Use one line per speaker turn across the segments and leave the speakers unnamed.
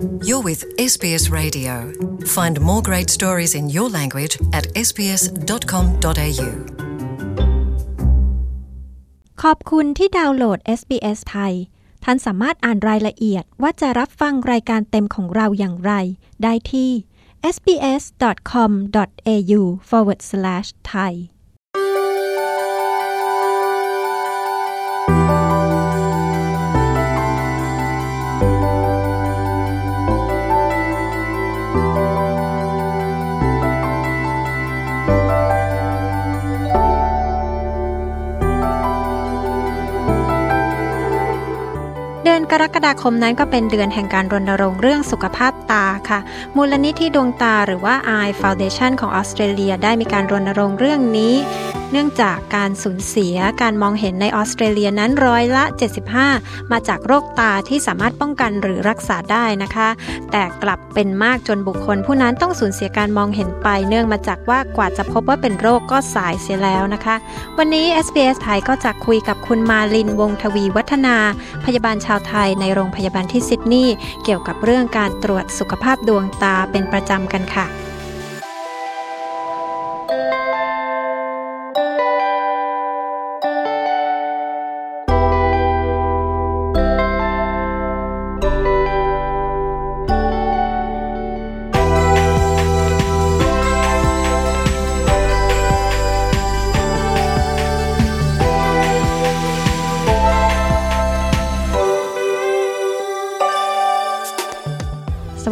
You're with SBS Radio. Find more great stories in your language at sbs.com.au.
ขอบคุณที่ดาวน์โหลด SBS ไทย ท่านสามารถอ่านรายละเอียดว่าจะรับฟังรายการเต็มของเราอย่างไร ได้ที่ sbs.com.au/thai ดือนกรกฎาคมนั้นก็เป็นเดือนแห่งการรณรงค์เรื่องสุขภาพตาค่ะ มูลนิธิดวงตาหรือว่า Eye Foundation ของออสเตรเลียได้มีการรณรงค์เรื่องนี้ เนื่องจากการสูญเสียการมองเห็นในออสเตรเลียนั้นร้อยละ 75 มาจากโรคตาที่สามารถป้องกันหรือรักษาได้นะคะ แต่กลับเป็นมากจนบุคคล ผู้นั้นต้องสูญเสียการมองเห็นไป เนื่องมาจากว่ากว่าจะพบว่าเป็นโรคก็สายเสียแล้วนะคะ วันนี้ SBS ไทยก็จะคุยกับคุณมาลินวงทวีวัฒนา พยาบาลชาวไทยในโรงพยาบาลที่ซิดนีย์เกี่ยวกับเรื่องการตรวจสุขภาพดวงตาเป็นประจำกันค่ะ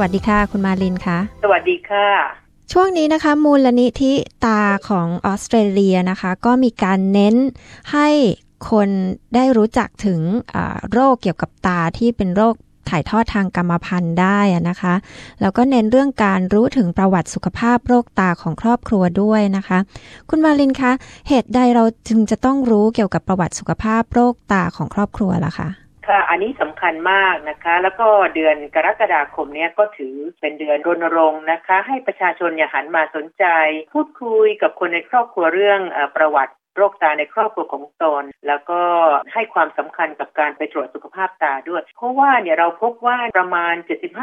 วัสดีค่ะ คุณมาลินค่ะ
สวัสดีค่ะ
ช่วงนี้นะคะ มูลนิธิตาของออสเตรเลียนะคะ ก็มีการเน้นให้คนได้รู้จักถึงอ่าโรคเกี่ยวกับตาที่เป็นโรคถ่ายทอดทางกรรมพันธุ์ได้อะนะคะ แล้วก็เน้นเรื่องการรู้ถึงประวัติสุขภาพโรคตาของครอบครัวด้วยนะคะ คุณมาลินคะ เหตุใดเราจึงจะต้องรู้เกี่ยวกับประวัติสุขภาพโรคตาของครอบครัวล่ะคะ
ค่ะอันนี้สำคัญมากนะคะ แล้วก็เดือนกรกฎาคมเนี้ยก็ถือเป็นเดือนรณรงค์นะคะ ให้ประชาชนอย่าหันมาสนใจ พูดคุยกับคนในครอบครัวเรื่องอประวัติโรคตาในครอบครัวของตน แล้วก็ให้ความสำคัญกับการไปตรวจสุขภาพตาด้วย เพราะว่าเนี่ยเราพบว่าประมาณ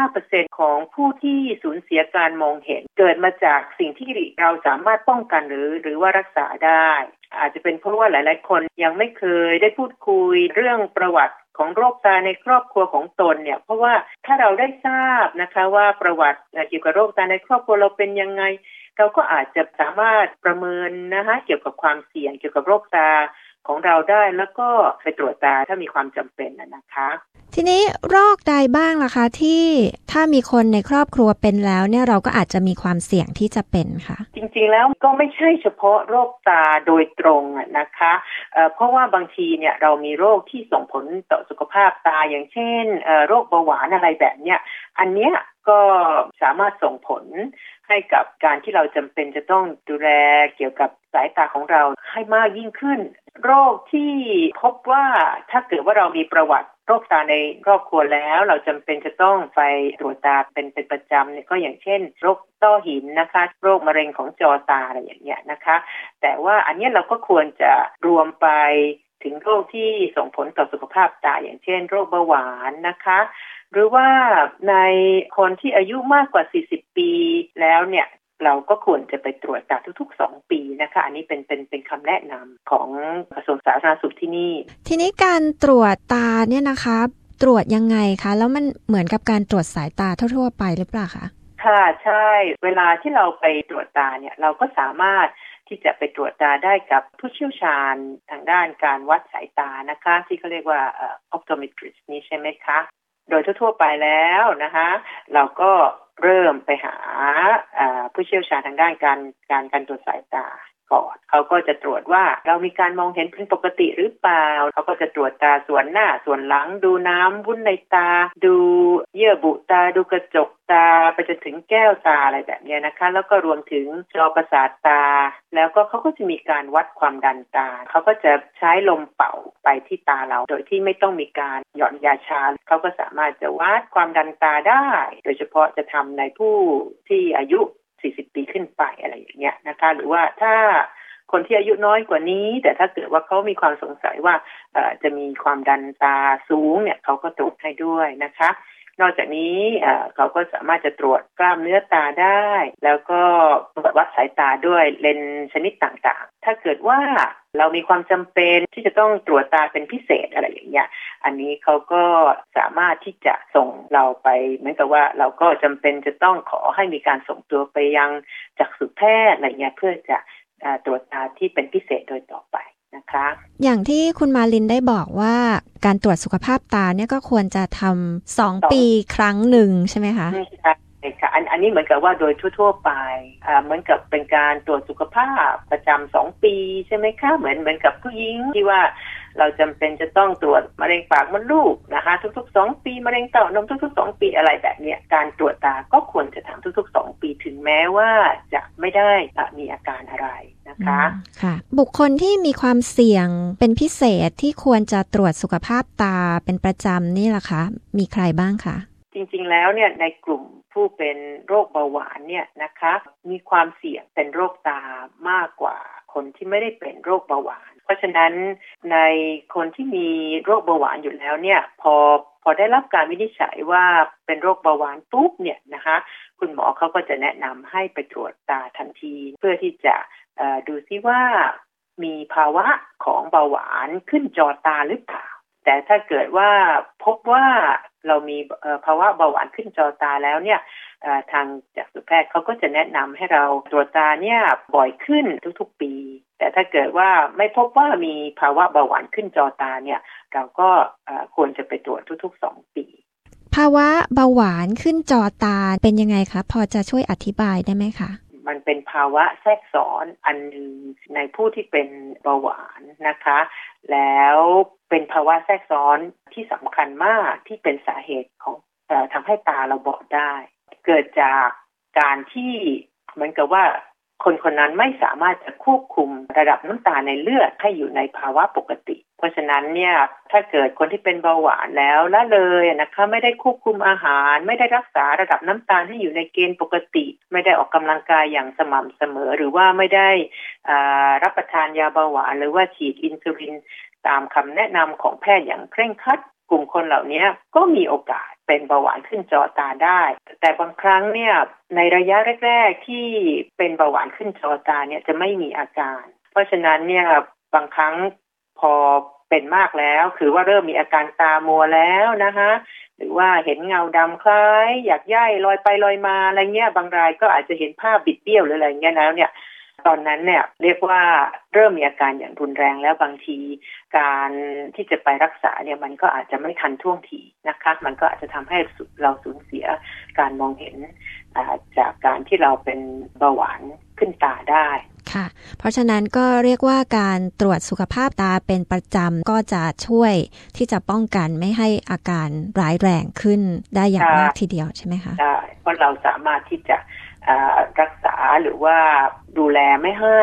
75%ของผู้ที่สูญเสียการมองเห็น เกิดมาจากสิ่งที่เราสามารถป้องกันหรือหรือว่ารักษาได้ อาจจะเป็นเพราะว่าหลาย ๆ คนยังไม่เคยได้พูดคุยเรื่องประวัติ ของโรคตาในครอบครัวของตนเนี่ย เพราะว่าถ้าเราได้ทราบนะคะว่าประวัติเกี่ยวกับโรคตาในครอบครัวเราเป็นยังไง เราก็อาจจะสามารถประเมินนะคะเกี่ยวกับความเสี่ยงเกี่ยวกับโรคตา ของเราได้แล้วก็ไปตรวจตาถ้ามีความจำเป็นนะนะคะ
ทีนี้โรคใดบ้างล่ะคะ ที่ถ้ามีคนในครอบครัวเป็นแล้วเนี่ยเราก็อาจจะมีความเสี่ยงที่จะเป็นค่ะ
จริงๆแล้วก็ไม่ใช่เฉพาะโรคตาโดยตรงอะนะคะเอ่อเพราะว่าบางทีเนี่ยเรามีโรคที่ส่งผลต่อสุขภาพตาอย่างเช่นเอ่อโรคเบาหวานอะไรแบบเนี้ยอันเนี้ย ก็สามารถส่งผลให้กับการที่เราจำเป็นจะต้องดูแลเกี่ยวกับสายตาของเราให้มากยิ่งขึ้น โรคที่พบว่าถ้าเกิดว่าเรามีประวัติโรคตาในครอบครัวแล้ว เราจำเป็นจะต้องไปตรวจตาเป็นเป็นประจำเนี่ยก็อย่างเช่น โรคต้อหินนะคะ โรคมะเร็งของจอตาอะไรอย่างเงี้ยนะคะ แต่ว่าอันเนี้ยเราก็ควรจะรวมไป ถึงโรคที่ส่งผลต่อสุขภาพตาอย่างเช่น โรคเบาหวานนะคะ หรือว่าในคนที่อายุมากกว่า 40 ปีแล้วเนี่ยเราก็ควรจะไปตรวจตาทุกๆ 2 ปีนะคะ อันนี้เป็นเป็นเป็นคำแนะนำของกระทรวงสาธารณสุขที่นี่
ทีนี้การตรวจตาเนี่ยนะคะ ตรวจยังไงคะ แล้วมันเหมือนกับการตรวจสายตาทั่ว ๆ ไปหรือเปล่าคะ
ค่ะใช่ เวลาที่เราไปตรวจตาเนี่ยเราก็สามารถ ที่จะไปตรวจตาได้กับผู้เชี่ยวชาญทางด้านการวัดสายตานะคะ ที่เขาเรียกว่าออ optometrist นี่ใช่ไหมคะ โดยทั่วๆไปแล้วนะคะ เราก็เริ่มไปหาผู้เชี่ยวชาญทางด้านการการการตรวจสายตา ก่อนเขาก็จะตรวจว่าเรามีการมองเห็นเป็นปกติหรือเปล่าเขาก็จะตรวจตาส่วนหน้าส่วนหลัง ดูน้ำวุ้นในตา ดูเยื่อบุตา ดูกระจกตาไปจนถึงแก้วตาอะไรแบบนี้นะคะ แล้วก็รวมถึงจอประสาทตา แล้วก็เขาก็จะมีการวัดความดันตาเขาก็จะใช้ลมเป่าไปที่ตาเรา โดยที่ไม่ต้องมีการหย่อนยาชาเขาก็สามารถจะวัดความดันตาได้ โดยเฉพาะจะทำในผู้ที่อายุ 40 ปีขึ้นไปอะไรอย่างเงี้ยนะคะ หรือว่าถ้าคนที่อายุน้อยกว่านี้ แต่ถ้าเกิดว่าเขามีความสงสัยว่าจะมีความดันตาสูงเนี่ยเขาก็ตรวจให้ด้วยนะคะ นอกจากนี้เขาก็สามารถจะตรวจกล้ามเนื้อตาได้ แล้วก็ตรวจวัดสายตาด้วยเลนส์ชนิดต่างๆ ถ้าเกิดว่าเรามีความจำเป็นที่จะต้องตรวจตาเป็นพิเศษอะไรอย่างเงี้ย อันนี้เขาก็สามารถที่จะส่งเราไปเหมือนกับว่าเราก็จำเป็นจะต้องขอให้มีการส่งตัวไปยังจักษุแพทย์อะไรเงี้ยเพื่อจะตรวจตาที่เป็นพิเศษโดยต่อไป คะ
อย่างที่คุณมาลินได้บอกว่าการตรวจสุขภาพตาเนี่ยก็ควรจะทำสองปีครั้งหนึ่งใช่ไหมคะ
ใช่ค่ะอันอันนี้เหมือนกับว่าโดยทั่ว ๆ ไปอ่าเหมือนกับเป็นการตรวจสุขภาพประจำสองปีใช่ไหมคะ เหมือนเหมือนกับผู้หญิงที่ว่า เราจำเป็นจะต้องตรวจมะเร็งปากมดลูกนะคะ ทุกๆสองปีมะเร็งเต้านมทุกๆสองปีอะไรแบบเนี้ยการตรวจตาก็ควรจะทำทุกๆสองปีถึงแม้ว่าจะไม่ได้มีอาการอะไรนะคะ
ค่ะ บุคคลที่มีความเสี่ยงเป็นพิเศษที่ควรจะตรวจสุขภาพตาเป็นประจำนี่ล่ะคะ มีใครบ้างคะ
จริงๆแล้วเนี่ยในกลุ่มผู้เป็นโรคเบาหวานเนี่ยนะคะ มีความเสี่ยงเป็นโรคตามากกว่าคนที่ไม่ได้เป็นโรคเบาหวาน เพราะฉะนั้นในคนที่มีโรคเบาหวานอยู่แล้วเนี่ยพอพอได้รับการวินิจฉัยว่าเป็นโรคเบาหวานปุ๊บเนี่ยนะคะคุณหมอเขาก็จะแนะนำให้ไปตรวจตาทันที เพื่อที่จะดูซิว่ามีภาวะของเบาหวานขึ้นจอตาหรือเปล่า แต่ถ้าเกิดว่าพบว่าเรามีภาวะเบาหวานขึ้นจอตาแล้วเนี่ยทางจากสุแพทย์เขาก็จะแนะนำให้เราตรวจตาเนี่ยบ่อยขึ้นทุกๆปี แต่ถ้าเกิดว่าไม่พบว่ามีภาวะเบาหวานขึ้นจอตาเนี่ย เราก็ควรจะไปตรวจทุกๆสองปี
ภาวะเบาหวานขึ้นจอตาเป็นยังไงคะ พอจะช่วยอธิบายได้ไหมคะ
มันเป็นภาวะแทรกซ้อนอันหนึ่งในผู้ที่เป็นเบาหวานนะคะ แล้วเป็นภาวะแทรกซ้อนที่สำคัญมากที่เป็นสาเหตุของทำให้ตาเราบอดได้ เกิดจากการที่เหมือนกับว่า คนคนนั้นไม่สามารถจะควบคุมระดับน้ำตาในเลือดให้อยู่ในภาวะปกติ เพราะฉะนั้นเนี่ยถ้าเกิดคนที่เป็นเบาหวานแล้วละเลยนะคะไม่ได้ควบคุมอาหาร ไม่ได้รักษาระดับน้ำตาลให้อยู่ในเกณฑ์ปกติ ไม่ได้ออกกำลังกายอย่างสม่ำเสมอ หรือว่าไม่ได้รับประทานยาเบาหวาน หรือว่าฉีดอินซูลินตามคำแนะนำของแพทย์อย่างเคร่งครัด กลุ่มคนเหล่านี้ก็มีโอกาสเป็นเบาหวานขึ้นจอตาได้ แต่บางครั้งเนี่ยในระยะแรก ๆ ที่เป็นเบาหวานขึ้นจอตาเนี่ยจะไม่มีอาการ เพราะฉะนั้นเนี่ยบางครั้งพอเป็นมากแล้ว คือว่าเริ่มมีอาการตามัวแล้วนะคะหรือว่าเห็นเงาดำคล้าย อยากย่ายลอยไปลอยมาอะไรเงี้ยบางรายก็อาจจะเห็นภาพบิดเบี้ยวหรืออะไรเงี้ยแล้วเนี่ย ตอนนั้นเนี่ยเรียกว่าเริ่มมีอาการอย่างรุนแรงแล้วบางที การที่จะไปรักษาเนี่ยมันก็อาจจะไม่ทันท่วงทีนะคะ มันก็อาจจะทำให้เราสูญเสียการมองเห็นจากการที่เราเป็นเบาหวานขึ้นตาได้
ค่ะ เพราะฉะนั้นก็เรียกว่าการตรวจสุขภาพตาเป็นประจำก็จะช่วยที่จะป้องกันไม่ให้อาการร้ายแรงขึ้นได้อย่างมากทีเดียวใช่ไหมคะ
ใช่เพราะเราสามารถที่จะ รักษาหรือว่าดูแลไม่ให้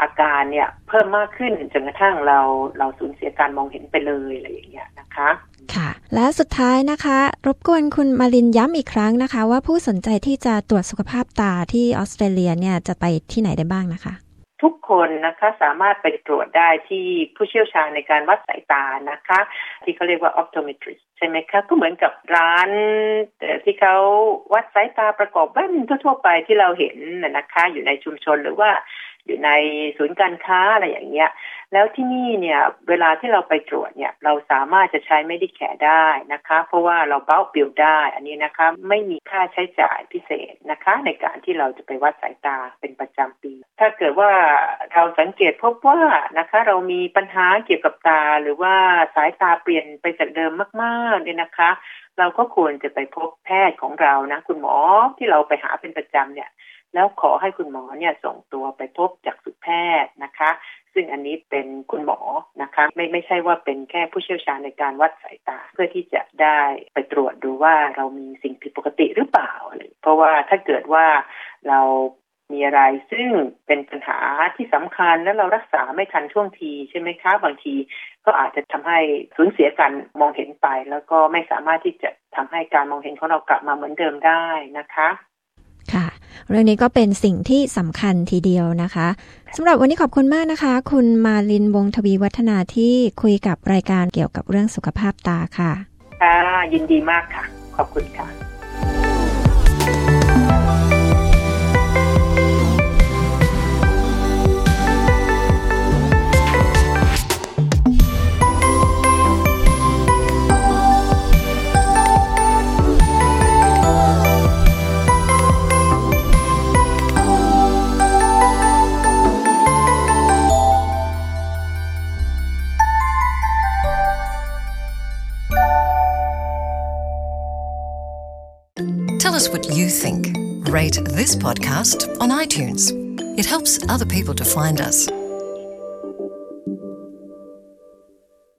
อาการเนี่ยเพิ่มมากขึ้นจนกระทั่งเราเราสูญเสียการมองเห็นไปเลยอะไรอย่างเงี้ยนะคะ
ค่ะ และสุดท้ายนะคะ รบกวนคุณมารินย้ำอีกครั้งนะคะ ว่าผู้สนใจที่จะตรวจสุขภาพตาที่ออสเตรเลียเนี่ยจะไปที่ไหนได้บ้างนะคะ
ทุกคนนะคะสามารถไปตรวจได้ที่ผู้เชี่ยวชาญในการวัดสายตานะคะ ที่เขาเรียกว่า optometrist ใช่ไหมคะ ก็เหมือนกับร้านที่เขาวัดสายตาประกอบแว่นทั่วๆไปที่เราเห็นนะคะ อยู่ในชุมชนหรือว่า อยู่ในศูนย์การค้าอะไรอย่างเงี้ย แล้วที่นี่เนี่ยเวลาที่เราไปตรวจเนี่ยเราสามารถจะใช้ไม่ได้แขได้นะคะ เพราะว่าเราเบ้าบิลได้ อันนี้นะคะไม่มีค่าใช้จ่ายพิเศษนะคะ ในการที่เราจะไปวัดสายตาเป็นประจำปี ถ้าเกิดว่าเราสังเกตพบว่านะคะ เรามีปัญหาเกี่ยวกับตาหรือว่าสายตาเปลี่ยนไปจากเดิมมากๆเนี่ยนะคะ เราก็ควรจะไปพบแพทย์ของเรานะ คุณหมอที่เราไปหาเป็นประจำเนี่ย แล้วขอให้คุณหมอเนี่ยส่งตัวไปพบจากสุแพทย์นะคะ ซึ่งอันนี้เป็นคุณหมอนะคะ ไม่ไม่ใช่ว่าเป็นแค่ผู้เชี่ยวชาญในการวัดสายตา เพื่อที่จะได้ไปตรวจดูว่าเรามีสิ่งผิดปกติหรือเปล่าอะไรเพราะว่าถ้าเกิดว่าเรามีอะไรซึ่งเป็นปัญหาที่สำคัญแล้วเรารักษาไม่ทันช่วงทีใช่ไหมคะ บางทีก็อาจจะทำให้สูญเสียการมองเห็นไป แล้วก็ไม่สามารถที่จะทำให้การมองเห็นของเรากลับมาเหมือนเดิมได้นะคะ
เรื่องนี้ก็เป็นสิ่งที่สำคัญทีเดียวนะคะสำหรับวันนี้ขอบคุณมากนะคะ คุณมาลินวงทวีวัฒนาที่คุยกับรายการเกี่ยวกับเรื่องสุขภาพตาค่ะ
ค่ะ ยินดีมากค่ะ ขอบคุณค่ะ
us what you think. Rate this podcast on iTunes. It helps other people to find us.